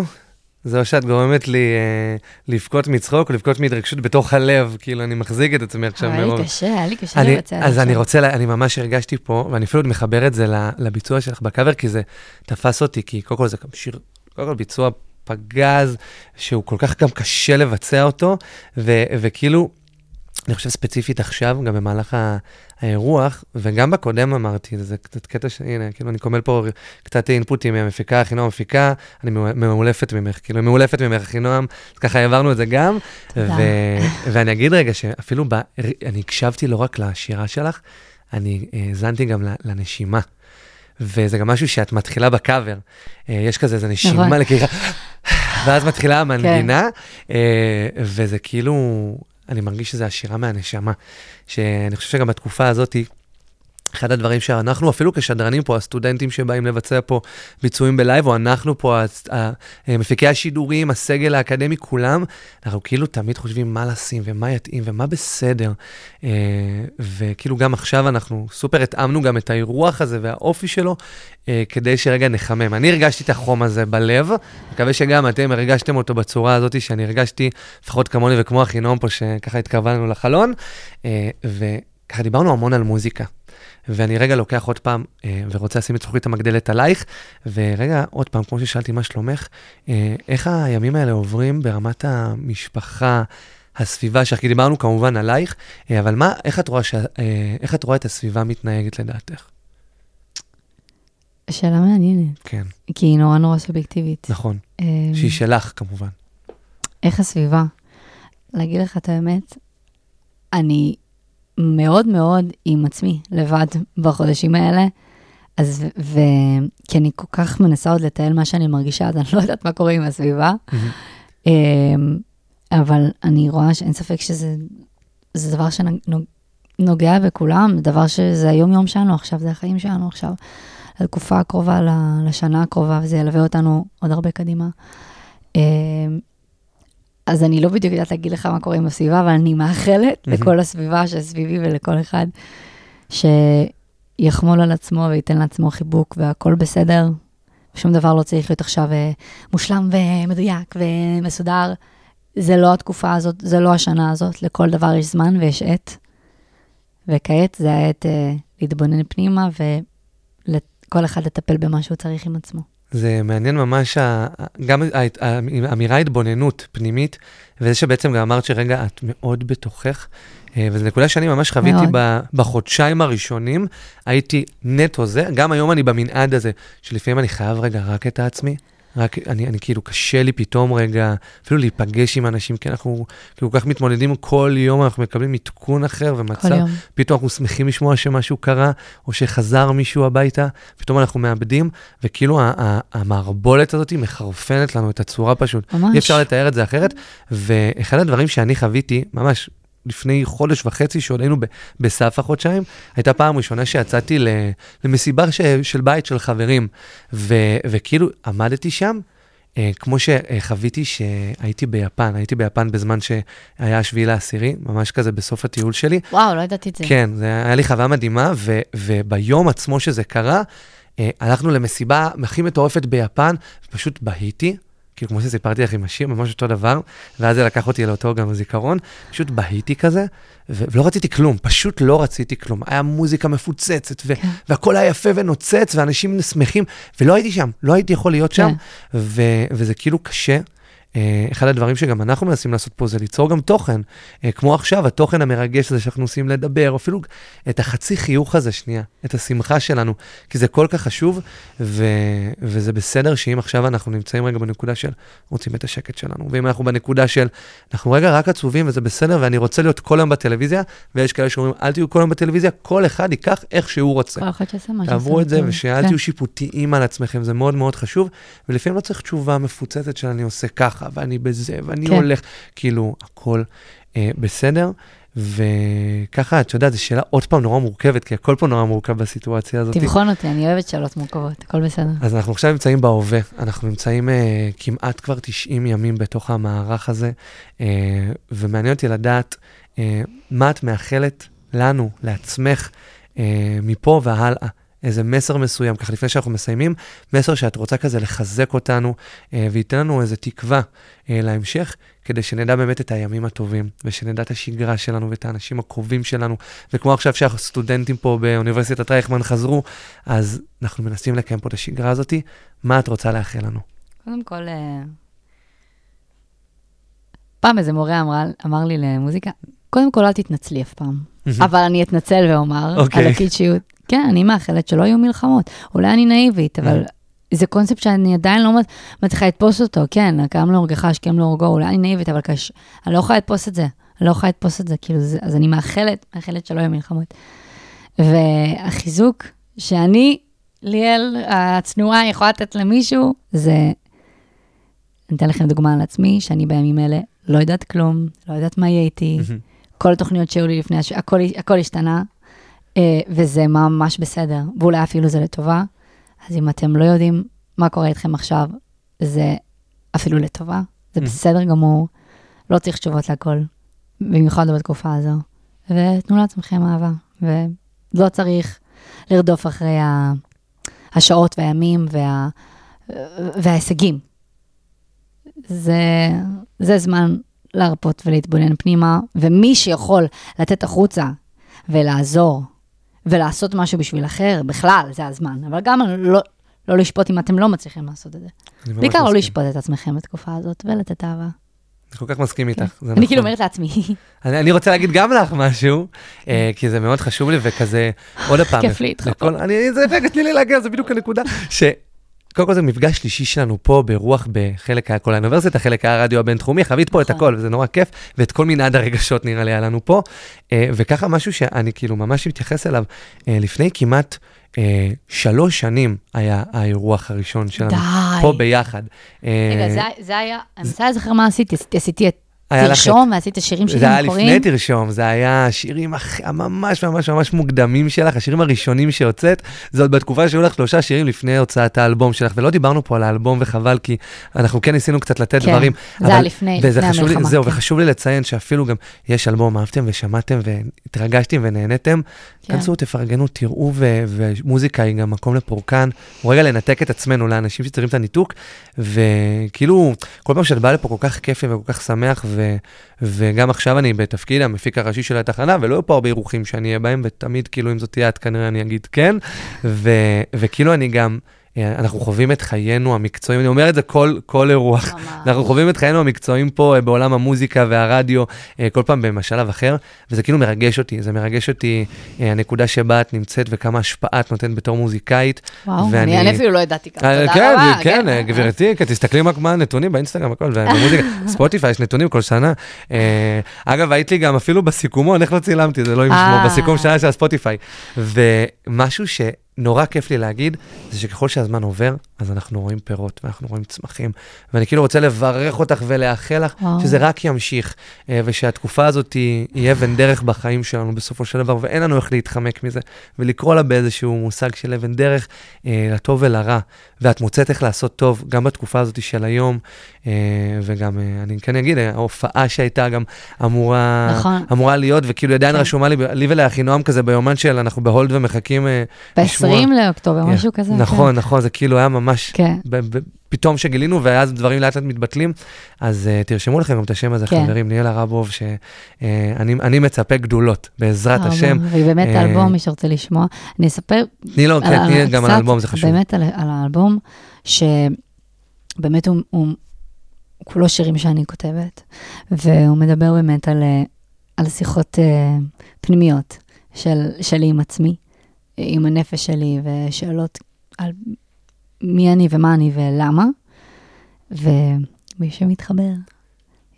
זה או שאת גורמת לי אה, לבכות מצחוק לבכות מהתרגשות בתוך הלב, כאילו אני מחזיק את עצמי עכשיו היה מרוב. לי קשה, היה לי קשה לבצע את אז זה. אני רוצה, אני ממש הרגשתי פה, ואני אפילו עוד מחבר את זה לביצוע שלך בקאבר, כי זה תפס אותי, כי קודם כל זה גם שיר, קודם כל ביצוע פגז, שהוא כל כך גם קשה לבצע אותו, ו, וכאילו, אני חושב ספציפית עכשיו, גם במהלך האירוח, וגם בקודם אמרתי, זה קצת קטע ש... הנה, כאילו, אני קומל פה קצת אינפוטים מהמפיקה, אחינועם המפיקה, אני מאו- מאולפת ממך, כאילו, מאולפת ממך, אחינועם, אז ככה העברנו את זה גם. תודה. ו- ואני אגיד רגע שאפילו, ב- אני הקשבתי לא רק לשירה שלך, אני האזנתי גם לנשימה. וזה גם משהו שאת מתחילה בקאבר. אה, יש כזה, איזה נשימה נכון. לקיחה, ואז מתחילה המנגינה, כן. אה, וזה כאילו, אני מרגיש שזה השירה מהנשמה. שאני חושב שגם בתקופה הזאת, אחד הדברים שאנחנו, אפילו כשדרנים פה, הסטודנטים שבאים לבצע פה ביצועים בלייב, או אנחנו פה, הס- ה- מפיקי השידורים, הסגל האקדמי, כולם, אנחנו כאילו תמיד חושבים מה לשים ומה יתאים ומה בסדר. אה, וכאילו גם עכשיו אנחנו סופר התאמנו גם את האירוח הזה והאופי שלו, אה, כדי שרגע נחמם. אני הרגשתי את החום הזה בלב, מקווה שגם אתם הרגשתם אותו בצורה הזאת שאני הרגשתי, לפחות כמוני וכמו אחינועם פה, שככה התקרבה לנו לחלון, אה, וככה דיברנו המון על מוזיקה. ואני רגע לוקח עוד פעם אה, ורוצה לשים את זכוכית המגדלת עלייך, ורגע, עוד פעם, כמו ששאלתי מה שלומך, אה, איך הימים האלה עוברים ברמת המשפחה, הסביבה שלך? כי דיברנו כמובן עלייך, אה, אבל מה, איך את רואה, ש... אה, איך את רואה את הסביבה מתנהגת לדעתך? שאלה מעניינת, כן, כי היא נורא נורא סובייקטיבית. נכון. אמ, שהיא שלך כמובן. איך הסביבה? להגיד לך את האמת, אני מאוד מאוד עם עצמי, לבד, בחודשים האלה. אז, ו... ו... כי אני כל כך מנסה עוד לתעל מה שאני מרגישה, אז אני לא יודעת מה קורה עם הסביבה. אמ, אבל אני רואה שאין ספק שזה זה דבר שנוגע בכולם, דבר שזה היום-יום שלנו עכשיו, זה החיים שלנו עכשיו. לתקופה הקרובה, לשנה הקרובה, וזה ילווה אותנו עוד הרבה קדימה. אז אני לא בדיוק יודעת להגיד לך מה קורה עם הסביבה, אבל אני מאחלת מהמם. לכל הסביבה שסביבי ולכל אחד, שיחמול על עצמו וייתן לעצמו חיבוק והכל בסדר. שום דבר לא צריך להיות עכשיו אה, מושלם ומדויק ומסודר. זה לא התקופה הזאת, זה לא השנה הזאת, לכל דבר יש זמן ויש עת. וכעת זה העת אה, להתבונן פנימה ולכל אחד לטפל במה שהוא צריך עם עצמו. זה מעניין ממש, גם האמירה התבוננות פנימית, וזה שבעצם גם אמרת שרגע, את מאוד בתוכך, אה, וזו נקודה שאני ממש חוויתי מאוד. בחודשיים הראשונים, הייתי נטו זה, גם היום אני במנעד הזה, שלפעמים אני חייב רגע רק את העצמי. רק, אני, אני כאילו, קשה לי פתאום רגע, אפילו להיפגש עם אנשים, כי אנחנו כאילו כל כך מתמודדים כל יום, אנחנו מקבלים עדכון אחר ומצב. פתאום אנחנו שמחים לשמוע שמשהו קרה, או שחזר מישהו הביתה, פתאום אנחנו מאבדים, וכאילו המערבולת הזאת מחרפנת לנו את הצורה פשוט. ממש. אי אפשר לתאר את זה אחרת. ואחד הדברים שאני חוויתי, ממש לפני חודש וחצי, שעוד היינו בסף החודשיים, הייתה פעם ראשונה שיצאתי למסיבה ש- של בית של חברים, ו- וכאילו עמדתי שם. אה, כמו שחוויתי שהייתי ביפן, הייתי ביפן בזמן שהיה השביעי לעשירי, ממש כזה בסוף הטיול שלי, וואו, לא ידעתי את זה. כן, זה היה לי חוויה מדהימה, ו, וביום עצמו שזה קרה, אה, הלכנו למסיבה הכי מטורפת ביפן, ופשוט בהיתי, כאילו כמו שסיפרתי לך עם השיר, ממש אותו דבר, ואז זה לקח אותי לאותו גם זיכרון, פשוט בהיתי כזה, ו- ולא רציתי כלום, פשוט לא רציתי כלום. היה מוזיקה מפוצצת, ו- כן. והכל היה יפה ונוצץ, ואנשים שמחים, ולא הייתי שם, לא הייתי יכול להיות שם, כן. ו- וזה כאילו קשה. אה, אחד הדברים שגם אנחנו מנסים לעשות פה זה ליצור גם תוכן. אה, כמו עכשיו, התוכן המרגש הזה שאנחנו עושים לדבר, אפילו את החצי חיוך הזה, שנייה, את השמחה שלנו, כי זה כל כך חשוב, ו- וזה בסדר שאם עכשיו אנחנו נמצאים רגע בנקודה של רוצים את השקט שלנו, ואם אנחנו בנקודה של אנחנו רגע רק עצובים וזה בסדר, ואני רוצה להיות כל היום בטלוויזיה, ויש כאלה שאומרים, אל תהיו כל היום בטלוויזיה, כל אחד ייקח איך שהוא רוצה. כל אחד שיעשה מה תעברו את זה, טוב. ושאל כן. תהיו שיפוטיים על עצמכם, זה מאוד מאוד חשוב, ולפעמים לא צריך תשובה מפוצצת של אני עושה ככה, ואני בזה, ואני כן. הולך, כאילו, הכל אה, בסדר. וככה, את יודעת, זו שאלה עוד פעם נורא מורכבת, כי הכל פה נורא מורכב בסיטואציה הזאת. תבחון אותי, אני אוהבת שאלות מורכבות, הכל בסדר. אז אנחנו עכשיו נמצאים בהווה, אנחנו נמצאים אה, כמעט כבר 90 ימים בתוך המערך הזה, אה, ומעניין אותי לדעת אה, מה את מאחלת לנו, לעצמך, אה, מפה והלאה. איזה מסר מסוים, ככה לפני שאנחנו מסיימים, מסר שאת רוצה כזה לחזק אותנו, אה, וייתן לנו איזה תקווה אה, להמשך, כדי שנדע באמת את הימים הטובים, ושנדע את השגרה שלנו ואת האנשים הקרובים שלנו. וכמו עכשיו שהסטודנטים פה באוניברסיטת רייכמן חזרו, אז אנחנו מנסים לקיים פה את השגרה הזאתי. מה את רוצה לאחל לנו? קודם כל, אה, פעם איזה מורה אמר, אמר לי למוזיקה, קודם כל אל תתנצלי אף פעם, אבל אני אתנצל ואומר אוקיי. על הקיצ'יות. כן, אני מאחלת שלא יהיו מלחמות. אולי אני נאיבית, אבל זה קונספט שאני עדיין לא מצ- מצליחה לתפוס אותו. כן, הקם להורגך, השכם להורגו, אולי אני נאיבית, אבל כש... אני לא יכולה לתפוס את זה. אני לא יכולה לתפוס את זה, כאילו, זה, אז אני מאחלת, מאחלת שלא יהיו מלחמות. והחיזוק שאני, ליאל, הצנועה, יכולה לתת למישהו, זה... אני אתן לכם דוגמה על עצמי, שאני בימים אלה לא יודעת כלום, לא יודעת מה יהיה איתי. כל התוכניות שהיו לי לפני, הש... הכל, הכל השתנה, וזה ממש בסדר, ואולי אפילו זה לטובה. אז אם אתם לא יודעים מה קורה איתכם עכשיו, זה אפילו לטובה, זה Mhm. בסדר גמור, לא צריך תשובות להכל, במיוחד לא בתקופה הזו. ותנו לעצמכם אהבה, ולא צריך לרדוף אחרי. השעות והימים וה... וההישגים. זה, זה זמן להרפות ולהתבונן פנימה, ומי שיכול לתת החוצה ולעזור ולעשות משהו בשביל אחר, בכלל, זה הזמן. אבל גם לא, לא לשפוט אם אתם לא מצליחים לעשות את זה. בעיקר לא. לשפוט את עצמכם בתקופה הזאת ולתת אהבה. אני כל כך מסכים איתך. זה אני כאילו נכון. אומרת לעצמי, אני, אני רוצה להגיד גם לך משהו, אה, כי זה מאוד חשוב לי, וכזה, עוד פעם, כיף לי איתך זה, רגע, תני לי להגיע, זה בדיוק הנקודה, ש... קודם כל זה מפגש שלישי שלנו פה ברוח בחלק כל האוניברסיטה, חלק הרדיו הבינתחומי, חווית פה את נכון. הכל, וזה נורא כיף, ואת כל מנעד הרגשות נראה לי היה לנו פה. אה, וככה משהו שאני כאילו ממש מתייחס אליו, אה, לפני כמעט אה, שלוש שנים היה האירוח הראשון שלנו, די. פה ביחד. אה, רגע, זה- זה היה, אני מנסה להיזכר מה עשיתי, עשיתי- היה את- תרשום ועשיתי שירים שלי זה היה מקוריים. לפני תרשום, זה היה השירים הממש ממש ממש מוקדמים שלך, השירים הראשונים שהוצאת, זה עוד בתקופה שהיו לך שלושה שירים לפני הוצאת האלבום שלך, ולא דיברנו פה על האלבום וחבל, כי אנחנו כן ניסינו קצת לתת כן, דברים. זה היה לפני- לפני חשוב לי, המלחמה, זהו, כן. וחשוב לי לציין שאפילו גם יש אלבום, אהבתם ושמעתם והתרגשתם ונהנתם, כן. כנסו, תפרגנו, תראו, ו- ומוזיקה היא גם מקום לפורקן, רגע לנתק את עצמנו לאנשים שצריכים את הניתוק, וכאילו, כל פעם שאת באה לפה כל כך כיף לי וכל כך שמח, ו- וגם עכשיו אני בתפקיד המפיק הראשי של התחנה, ולא יהיו פה הרבה אירוחים שאני אהיה בהם, ותמיד כאילו אם זאת תהיה את כנראה אני אגיד כן, וכאילו אני גם... אה, אנחנו חווים את חיינו המקצועיים, אני אומר את זה כל, כל אירוח. ממש. אנחנו חווים את חיינו המקצועיים פה אה, בעולם המוזיקה והרדיו, אה, כל פעם בשלב אחר, וזה כאילו מרגש אותי, זה מרגש אותי הנקודה שבה את נמצאת וכמה השפעה את נותנת בתור מוזיקאית. וואו, ואני- אני אפילו לא ידעתי ככה, תודה כן, רבה. כן, אה, גברתי, כן, תסתכלי מה- מה הנתונים באינסטגרם, הכל, ובמוזיקה, ספוטיפיי, יש נתונים כל שנה. אגב, היית לי גם אפילו בסיכומון, איך לא צילמתי, זה לא עם שמו. בסיכום שנה של הספוטיפיי. ומשהו שנורא כיף לי להגיד, זה שככל שהזמן עובר, אז אנחנו רואים פירות ואנחנו רואים צמחים. ואני כאילו רוצה לברך אותך ולאחל לך וואו. שזה רק ימשיך, אה, ושהתקופה הזאת היא אבן דרך בחיים שלנו בסופו של דבר, ואין לנו איך להתחמק מזה, ולקרוא לה באיזשהו מושג של אבן דרך, אה, לטוב ולרע. ואת מוצאת איך לעשות טוב, גם בתקופה הזאת של היום, אה, וגם, אני כן אגיד, ההופעה שהייתה גם אמורה, נכון. אמורה להיות, וכאילו עדיין כן. רשומה לי, לי ולאחינועם כזה ביומן של אנחנו בהולד ומחכים אה, לשמוע. ב-20 לאוקטובר, משהו כזה. כן. נכון, נכון, זה כאילו היה ממש, כן. ב- ב- פתאום שגילינו, ואז דברים לאט לאט מתבטלים, אז uh, תרשמו לכם גם את השם הזה, כן. חברים, ניאל הרבוב, שאני אני מצפה גדולות, בעזרת אה, השם. והיא באמת אה, האלבום, מי שרוצה לשמוע. אני אספר תני לו, כן, תני גם על האלבום, זה חשוב. באמת על, על האלבום, שבאמת הוא, הוא, הוא כולו שירים שאני כותבת, והוא מדבר באמת על, אה, על שיחות אה, פנימיות של, שלי עם עצמי, עם הנפש שלי, ושאלות על מי אני ומה אני ולמה, ומי שמתחבר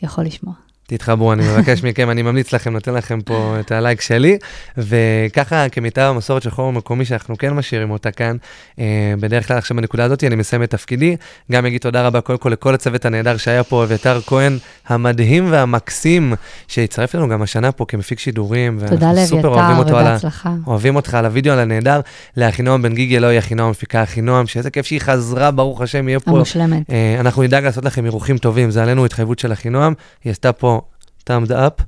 יכול לשמוע. תתחברו, אני מבקש מכם, אני ממליץ לכם, נותן לכם פה את הלייק שלי, וככה כמיטב המסורת של חור המקומי שאנחנו כן משאירים אותה כאן, אה, בדרך כלל עכשיו בנקודה הזאת אני מסיים את תפקידי, גם אגיד תודה רבה קודם כל לכל הצוות הנהדר שהיה פה, אביתר כהן המדהים והמקסים, שהצטרף לנו גם השנה פה כמפיק שידורים, תודה לאביתר אותו על. ובהצלחה. אוהבים אותך על הוידאו, על הנהדר, לאחינועם בן גיגי, אלוהי אחינועם, מפיקה אחינועם, שאיזה כיף שהיא חזרה, ברוך השם, יהיה פה המושלמת. אה, אנחנו נדאג לעשות לכם אירוחים טובים, זה עלינו התחייבות של אחינועם, היא עשתה פה thumbed up,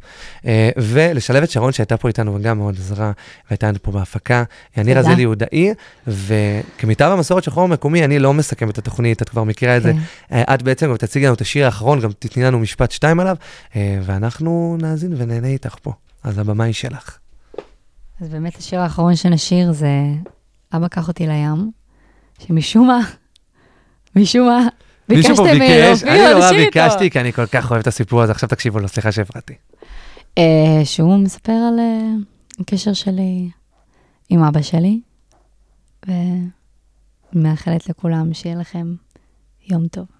אה, ולשלב את שרון שהייתה פה איתנו וגם מאוד עזרה, והייתה פה בהפקה, אני. רזילי יהודאי, וכמיטב המסורת של חור מקומי, אני לא מסכם את התוכנית, את כבר מכירה את זה. כן. אה, את בעצם גם תציגי לנו את השיר האחרון, גם תתני לנו משפט שתיים עליו, אה, ואנחנו נאזין ונהנה איתך פה. אז הבמה היא שלך. אז באמת השיר האחרון שנשיר זה "אבא קח אותי לים", שמשום מה, משום מה, מישהו פה ביקשתם ביקש, אני נורא איתו. ביקשתי, כי אני כל כך אוהב את הסיפור הזה, עכשיו תקשיבו לו, סליחה שהפרעתי. אה, שהוא מספר על אה, הקשר שלי עם אבא שלי, ומאחלת לכולם שיהיה לכם יום טוב.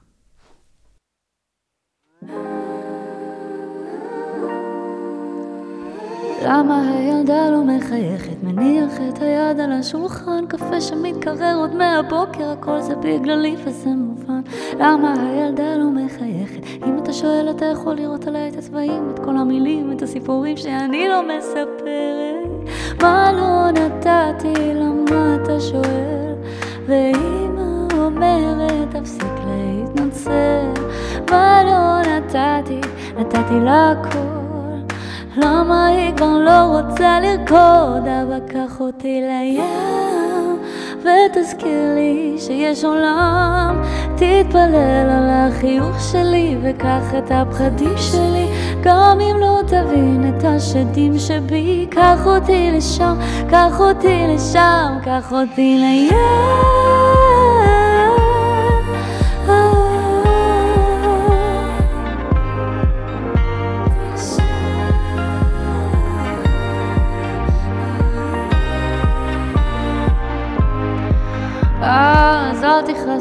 למה הילדה לא מחייכת? מניח את היד על השולחן, קפה שמתקרר עוד מהבוקר, הכל זה בגללי וזה מובן. למה הילדה לא מחייכת? אם אתה שואל, אתה יכול לראות עליה את הצבעים, את כל המילים, את הסיפורים שאני לא מספרת. מה לא נתתי? למה אתה שואל? ואמא אומרת, תפסיק להתנצל. מה לא נתתי? נתתי לה הכל. למה היא כבר לא רוצה לרקוד? אבא קח אותי לים ותזכיר לי שיש עולם. תתפלל על החיוך שלי וקח את הפחדים שלי. גם אם לא תבין את השדים שבי קח אותי לשם, קח אותי לשם, קח אותי לים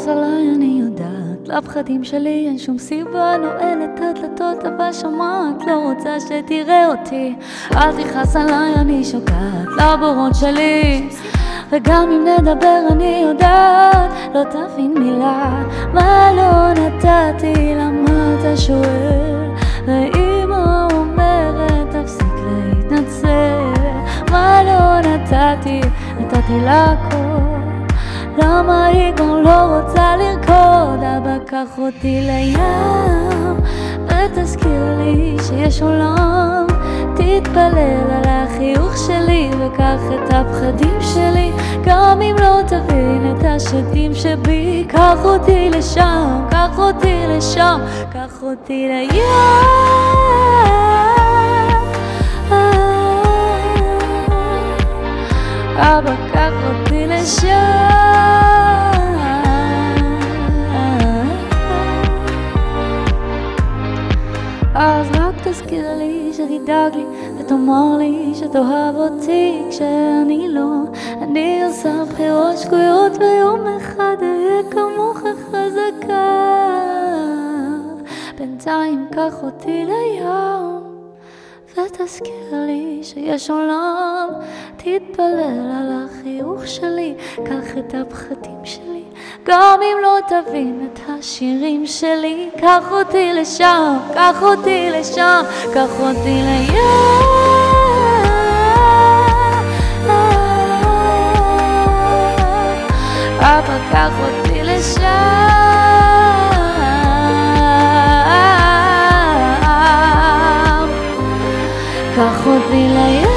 עליי, אני יודעת. לפחדים שלי אין שום סיבה, נועלת את הדלתות, אבל שומעת, לא רוצה שתראה אותי. אל תכעס עליי, אני שוקעת לבורות שלי. וגם אם נדבר אני יודעת, לא תבין מילה. מה לא נתתי, למה אתה שואל? ואמא אומרת, תפסיק להתנצל. מה לא נתתי, נתתי לה הכל. למה היא כבר לא רוצה לרקוד? אבא קח אותי לים. ותזכיר לי שיש עולם. תתפלל על החיוך שלי וקח את הפחדים שלי. גם אם לא תבין את השדים שבי קח אותי לשם, קח אותי לשם, קח אותי לים אבא קח אותי לשם. אז רק תזכיר לי שתדאג לי ותאמר לי שתאהב אותי כשאני לא. אני עושה בחירות שגויות ויום אחד אהיה כמוך חזקה. בינתיים קח אותי לים ותזכיר לי שיש עולם, תתפלל על החיוך שלי, קח את הפחדים שלי, גם אם לא תבין את השירים שלי, קח אותי לשם, קח אותי לשם, קח אותי לים. אבא, קח אותי לשם. പ്രളയം